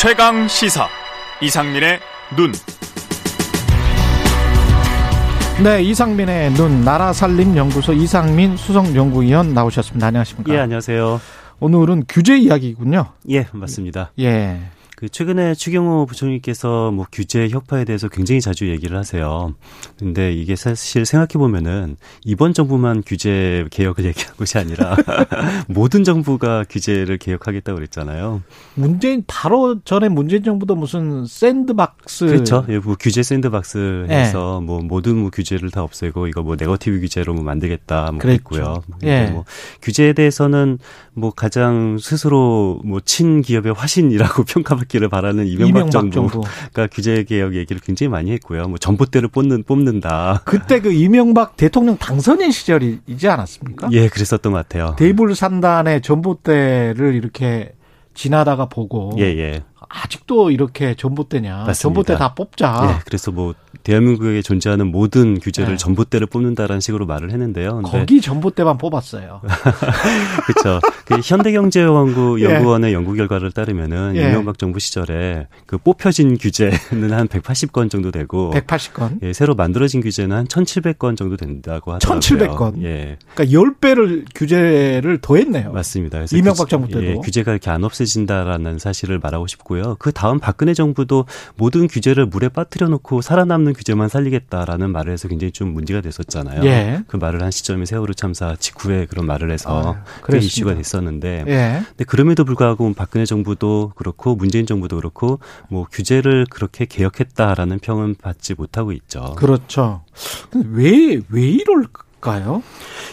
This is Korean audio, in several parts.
최강 시사 이상민의 눈. 네, 이상민의 눈 나라 살림 연구소 이상민 수석 연구위원 나오셨습니다. 안녕하십니까? 예, 안녕하세요. 오늘은 규제 이야기군요. 예, 맞습니다. 예. 그 최근에 추경호 부총리께서 뭐 규제 혁파에 대해서 굉장히 자주 얘기를 하세요. 근데 이게 사실 생각해 보면은 이번 정부만 규제 개혁을 얘기한 것이 아니라 모든 정부가 규제를 개혁하겠다고 그랬잖아요. 문재인 바로 전에 문재인 정부도 무슨 샌드박스 그렇죠. 예, 뭐 규제 샌드박스 해서 네. 뭐 모든 뭐 규제를 다 없애고 이거 뭐 네거티브 규제로 뭐 만들겠다 뭐 그랬고요. 예. 뭐 규제에 대해서는 뭐 가장 스스로 뭐 친기업의 화신이라고 평가받 있기를 바라는 이명박, 이명박 정부가 정부. 규제 개혁 얘기를 굉장히 많이 했고요. 뭐 전봇대를 뽑는 뽑는다. 그때 그 이명박 대통령 당선인 시절이지 않았습니까? 예, 그랬었던 것 같아요. 대불 산단에 전봇대를 이렇게 지나다가 보고 예, 예. 아직도 이렇게 전봇대냐? 맞습니다. 전봇대 다 뽑자. 예, 그래서 뭐 대한민국에 존재하는 모든 규제를 네. 전봇대를 뽑는다라는 식으로 말을 했는데요. 거기 전봇대만 뽑았어요. 그렇죠. 그 현대경제연구 연구원의 예. 연구 결과를 따르면은 예. 이명박 정부 시절에 그 뽑혀진 규제는 한 180건 정도 되고 180건. 예, 새로 만들어진 규제는 한 1,700건 정도 된다고 하더라고요. 1,700건. 예. 그러니까 10배를 규제를 더했네요. 맞습니다. 이명박 정부 때도 예, 규제가 이렇게 안 없어진다라는 사실을 말하고 싶고요. 그 다음 박근혜 정부도 모든 규제를 물에 빠뜨려 놓고 살아남는 규제만 살리겠다라는 말을 해서 굉장히 좀 문제가 됐었잖아요. 예. 그 말을 한 시점이 세월호 참사 직후에 그런 말을 해서 아, 그 이슈가 됐었는데, 예. 근데 그럼에도 불구하고 박근혜 정부도 그렇고 문재인 정부도 그렇고 뭐 규제를 그렇게 개혁했다라는 평은 받지 못하고 있죠. 그렇죠. 왜왜 왜 이럴까? 까요?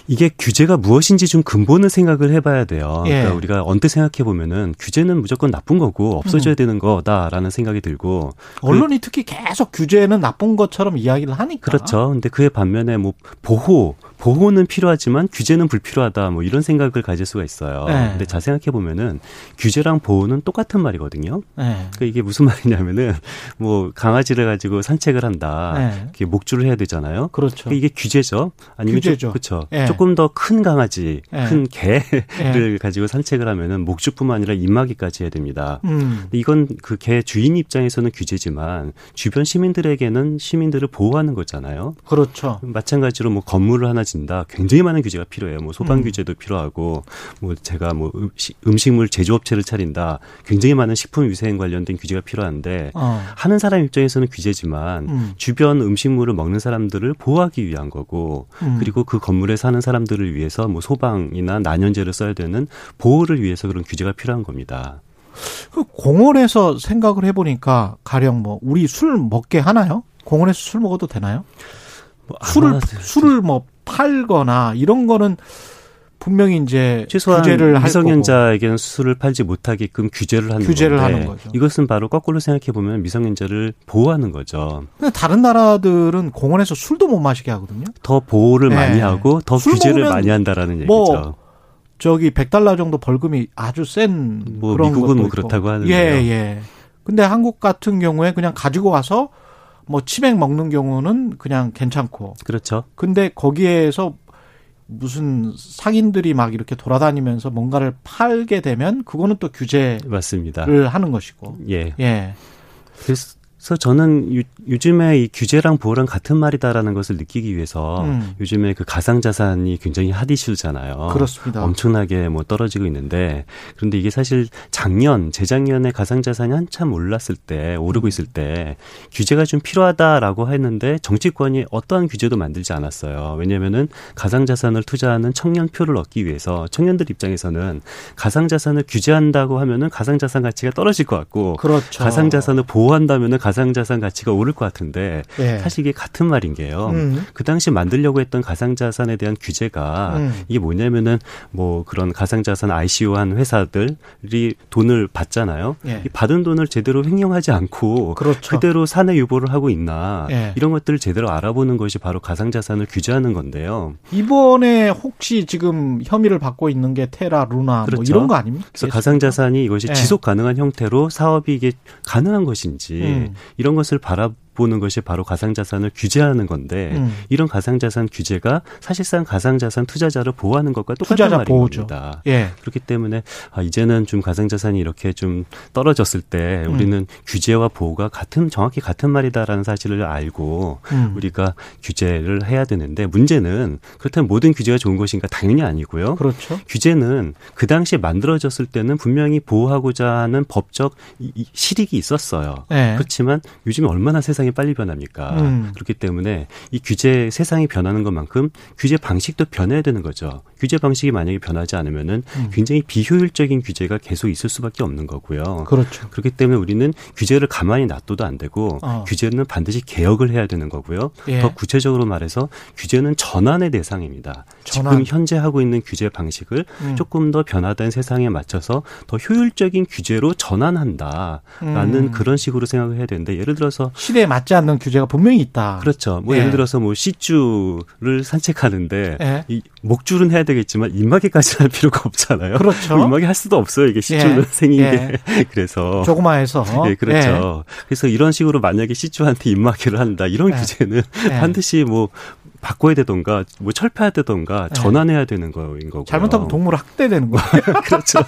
이게 규제가 무엇인지 좀 근본을 생각을 해봐야 돼요. 예. 그러니까 우리가 언뜻 생각해 보면은 규제는 무조건 나쁜 거고 없어져야 음. 되는 거다라는 생각이 들고 언론이 그, 특히 계속 규제는 나쁜 것처럼 이야기를 하니까 그렇죠. 근데 그에 반면에 뭐 보호 보호는 필요하지만 규제는 불필요하다 뭐 이런 생각을 가질 수가 있어요. 네. 근데 자 생각해 보면은 규제랑 보호는 똑같은 말이거든요. 네. 그러니까 이게 무슨 말이냐면은 뭐 강아지를 가지고 산책을 한다. 네. 이게 목줄을 해야 되잖아요. 그렇죠. 그러니까 이게 규제죠. 아니면 규제죠. 그렇죠. 네. 조금 더 큰 강아지, 네. 큰 개를 네. 가지고 산책을 하면은 목줄뿐만 아니라 입마개까지 해야 됩니다. 음. 이건 그 개 주인 입장에서는 규제지만 주변 시민들에게는 시민들을 보호하는 거잖아요. 그렇죠. 마찬가지로 뭐 건물을 하나 진다. 굉장히 많은 규제가 필요해요. 뭐 소방 음. 규제도 필요하고 뭐 제가 뭐 음식, 물 제조업체를 차린다. 굉장히 많은 식품 위생 관련된 규제가 필요한데 어. 하는 사람 입장에서는 규제지만 음. 주변 음식물을 먹는 사람들을 보호하기 위한 거고 음. 그리고 그 건물에 사는 사람들을 위해서 뭐 소방이나 난연제를 써야 되는 보호를 위해서 그런 규제가 필요한 겁니다. 그 공원에서 생각을 해보니까 가령 뭐 우리 술 먹게 하나요? 공원에서 술 먹어도 되나요? 뭐 술을 술을 뭐 팔거나 이런 거는 분명히 이제 최소한 규제를 미성년자에게는 수술을 팔지 못하게끔 규제를 하는 규제를 건데 하는 거죠. 이것은 바로 거꾸로 생각해 보면 미성년자를 보호하는 거죠. 근데 다른 나라들은 공원에서 술도 못 마시게 하거든요. 더 보호를 네. 많이 하고 더 규제를 많이 한다라는 뭐 얘기죠. 저기 100달러 정도 벌금이 아주 센 뭐 그런 미국은 뭐. 그렇다고 하는데요. 예, 예. 근데 한국 같은 경우에 그냥 가지고 와서 뭐 치맥 먹는 경우는 그냥 괜찮고. 그렇죠. 근데 거기에서 무슨 상인들이 막 이렇게 돌아다니면서 뭔가를 팔게 되면 그거는 또 규제를 맞습니다. 하는 것이고. 예. 예. 그래서 그래서 저는 유, 요즘에 이 규제랑 보호랑 같은 말이다라는 것을 느끼기 위해서 음. 요즘에 그 가상 자산이 굉장히 핫 이슈잖아요. 그렇습니다. 엄청나게 뭐 떨어지고 있는데 그런데 이게 사실 작년 재작년에 가상 자산이 한참 올랐을 때 오르고 있을 때 규제가 좀 필요하다라고 했는데 정치권이 어떠한 규제도 만들지 않았어요. 왜냐면은 가상 자산을 투자하는 청년 표를 얻기 위해서 청년들 입장에서는 가상 자산을 규제한다고 하면은 가상 자산 가치가 떨어질 것 같고 그렇죠. 가상 자산을 보호한다면은 가상 자산 가치가 오를 것 같은데 네. 사실 이게 같은 말인 게요. 음. 그 당시 만들려고 했던 가상자산에 대한 규제가 음. 이게 뭐냐면은 뭐 그런 가상자산 ICO 한 회사들이 돈을 받잖아요. 네. 이 받은 돈을 제대로 횡령하지 않고 그렇죠. 그대로 사내 유보를 하고 있나 네. 이런 것들을 제대로 알아보는 것이 바로 가상자산을 규제하는 건데요. 이번에 혹시 지금 혐의를 받고 있는 게 테라, 루나 뭐 그렇죠. 뭐 이런 거 아닙니까? 그래서 가상자산이 이것이 지속 가능한 형태로 사업이 이게 가능한 것인지 음. 이런 것을 바라 엿 보는 것이 바로 가상자산을 규제하는 건데 음. 이런 가상자산 규제가 사실상 가상자산 투자자를 보호하는 것과 똑같은 말인 보호죠. 겁니다. 예. 그렇기 때문에 아, 이제는 좀 가상자산이 이렇게 좀 떨어졌을 때 음. 우리는 음. 규제와 보호가 같은 정확히 같은 말이다라는 사실을 알고 음. 우리가 규제를 해야 되는데 문제는 그렇다면 모든 규제가 좋은 것인가 당연히 아니고요. 그렇죠. 규제는 그 당시에 만들어졌을 때는 분명히 보호하고자 하는 법적 실익이 있었어요. 네. 그렇지만 요즘에 얼마나 세상이 빨리 변합니까? 음. 그렇기 때문에 이 규제 세상이 변하는 것만큼 규제 방식도 변해야 되는 거죠. 규제 방식이 만약에 변하지 않으면은 음. 굉장히 비효율적인 규제가 계속 있을 수밖에 없는 거고요. 그렇죠. 그렇기 때문에 우리는 규제를 가만히 놔둬도 안 되고 어. 규제는 반드시 개혁을 해야 되는 거고요. 예. 더 구체적으로 말해서 규제는 전환의 대상입니다. 전환. 지금 현재 하고 있는 규제 방식을 음. 조금 더 변화된 세상에 맞춰서 더 효율적인 규제로 전환한다라는 음. 그런 식으로 생각을 해야 되는데 예를 들어서 시대에 맞지 않는 규제가 분명히 있다. 그렇죠. 뭐 예. 를 들어서 뭐 시주를 산책하는데 예. 이 목줄은 해야 되겠지만 입마개까지 할 필요가 없잖아요. 그렇죠. 뭐 입마개 할 수도 없어요. 이게 시주는 예. 생긴 게 예. 그래서 조그마해서 예, 그렇죠. 예. 그래서 이런 식으로 만약에 시주한테 입마개를 한다 이런 예. 규제는 반드시 뭐 바꿔야 되던가 뭐 철폐해야 되던가 네. 전환해야 되는 거인 거고 잘못하면 동물 학대되는 거예요. 그렇죠.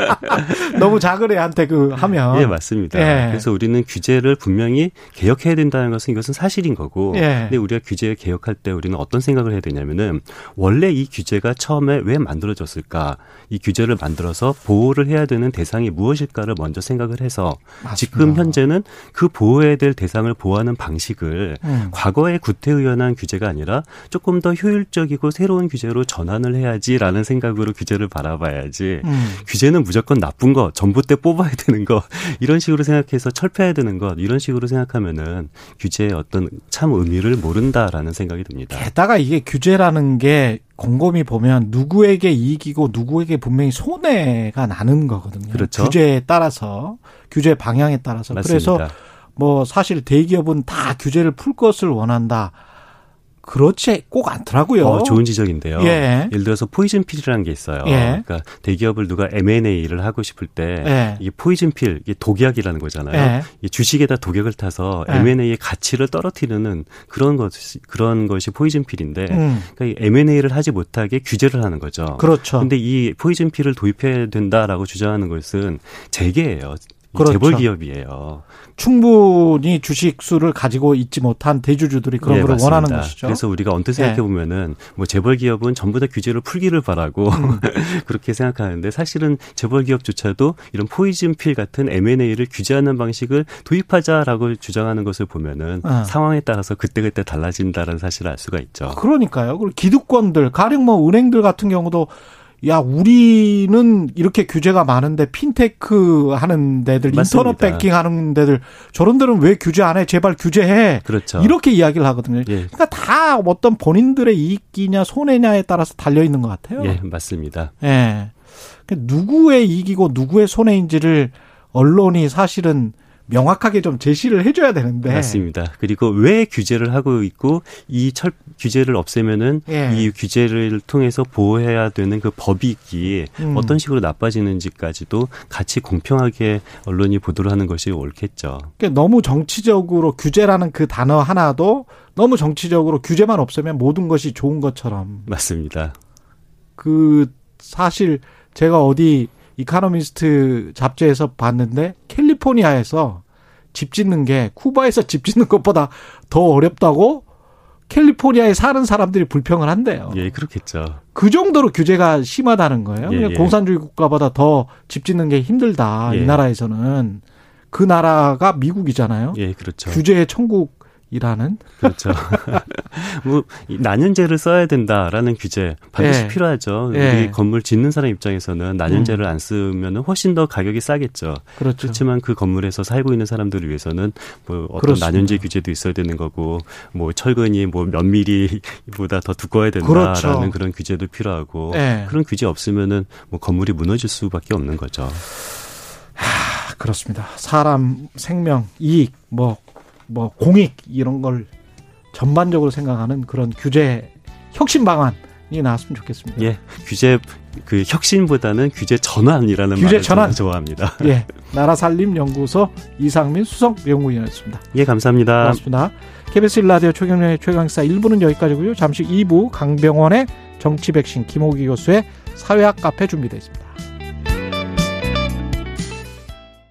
너무 작은 애한테 그 하면 예 맞습니다. 예. 그래서 우리는 규제를 분명히 개혁해야 된다는 것은 이것은 사실인 거고 예. 근데 우리가 규제 개혁할 때 우리는 어떤 생각을 해야 되냐면은 원래 이 규제가 처음에 왜 만들어졌을까 이 규제를 만들어서 보호를 해야 되는 대상이 무엇일까를 먼저 생각을 해서 맞습니다. 지금 현재는 그 보호해야 될 대상을 보호하는 방식을 음. 과거에 구태의연한 규제가 규제가 아니라 조금 더 효율적이고 새로운 규제로 전환을 해야지라는 생각으로 규제를 바라봐야지 음. 규제는 무조건 나쁜 거 전봇대 뽑아야 되는 거 이런 식으로 생각해서 철폐해야 되는 것 이런 식으로 생각하면은 규제의 어떤 참 의미를 모른다라는 생각이 듭니다. 게다가 이게 규제라는 게 곰곰이 보면 누구에게 이익이고 누구에게 분명히 손해가 나는 거거든요. 그렇죠. 규제에 따라서 규제 방향에 따라서 맞습니다. 그래서 뭐 사실 대기업은 다 규제를 풀 것을 원한다. 그렇지 꼭 않더라고요. 어, 좋은 지적인데요. 예. 예를 들어서 poison pill이라는 게 있어요. 예. 그러니까 대기업을 누가 M&A를 하고 싶을 때 예. 이게 poison pill, 이게 독약이라는 거잖아요. 예. 이 주식에다 독약을 타서 예. M&A의 가치를 떨어뜨리는 그런 것이 그런 것이 poison pill인데 음. 그러니까 M&A를 하지 못하게 규제를 하는 거죠. 그렇죠. 근데 이 poison pill을 도입해야 된다라고 주장하는 것은 재계예요. 그렇죠. 재벌 기업이에요. 충분히 주식 수를 가지고 있지 못한 대주주들이 그런 네, 걸 원하는 것이죠. 그래서 우리가 언뜻 생각해 보면은 네. 뭐 재벌 기업은 전부 다 규제를 풀기를 바라고 음. 그렇게 생각하는데 사실은 재벌 기업조차도 이런 포이즌 필 같은 M&A를 규제하는 방식을 도입하자라고 주장하는 것을 보면은 네. 상황에 따라서 그때그때 달라진다는 사실을 알 수가 있죠. 그러니까요. 그리고 기득권들 가령 뭐 은행들 같은 경우도 야, 우리는 이렇게 규제가 많은데 핀테크 하는 데들, 맞습니다. 인터넷 뱅킹 하는 데들 저런 데는 왜 규제 안 해? 제발 규제해. 그렇죠. 이렇게 이야기를 하거든요. 예. 그러니까 다 어떤 본인들의 이익이냐 손해냐에 따라서 달려 있는 것 같아요. 예, 맞습니다. 예. 그러니까 누구의 이익이고 누구의 손해인지를 언론이 사실은 명확하게 좀 제시를 해줘야 되는데. 맞습니다. 그리고 왜 규제를 하고 있고 이 철 규제를 없애면은 예. 이 규제를 통해서 보호해야 되는 그 법익이 음. 어떤 식으로 나빠지는지까지도 같이 공평하게 언론이 보도를 하는 것이 옳겠죠. 그러니까 너무 정치적으로 규제라는 그 단어 하나도 너무 정치적으로 규제만 없애면 모든 것이 좋은 것처럼. 맞습니다. 그 사실 제가 어디 이카노미스트 잡지에서 봤는데 캘리포니아에서 집 짓는 게 쿠바에서 집 짓는 것보다 더 어렵다고 캘리포니아에 사는 사람들이 불평을 한대요. 예, 그렇겠죠. 그 정도로 규제가 심하다는 거예요. 예, 예. 공산주의 국가보다 더 집 짓는 게 힘들다. 예. 이 나라에서는 그 나라가 미국이잖아요. 예, 그렇죠. 규제의 천국 이라는 그렇죠. 뭐 난연제를 써야 된다라는 규제 반드시 예. 필요하죠. 예. 우리 건물 짓는 사람 입장에서는 난연제를 음. 안 쓰면 훨씬 더 가격이 싸겠죠. 그렇죠. 그렇지만 그 건물에서 살고 있는 사람들을 위해서는 뭐 어떤 그렇습니다. 난연제 규제도 있어야 되는 거고 뭐 철근이 뭐 몇 미리보다 더 두꺼워야 된다라는 그렇죠. 그런 규제도 필요하고 예. 그런 규제 없으면은 뭐 건물이 무너질 수밖에 없는 거죠. 하, 그렇습니다. 사람 생명, 이익 뭐 뭐 공익 이런 걸 전반적으로 생각하는 그런 규제 혁신 방안이 나왔으면 좋겠습니다. 예, 규제 그 혁신보다는 규제 전환이라는 규제 말을 전환. 좋아합니다. 예. 나라살림연구소 이상민 수석 연구위원이었습니다. 예, 감사합니다. 고맙습니다. KBS 1라디오 최경련의 최강사 1부는 여기까지고요. 잠시 2부 강병원의 정치 백신 김호기 교수의 사회학 카페 준비되어 있습니다.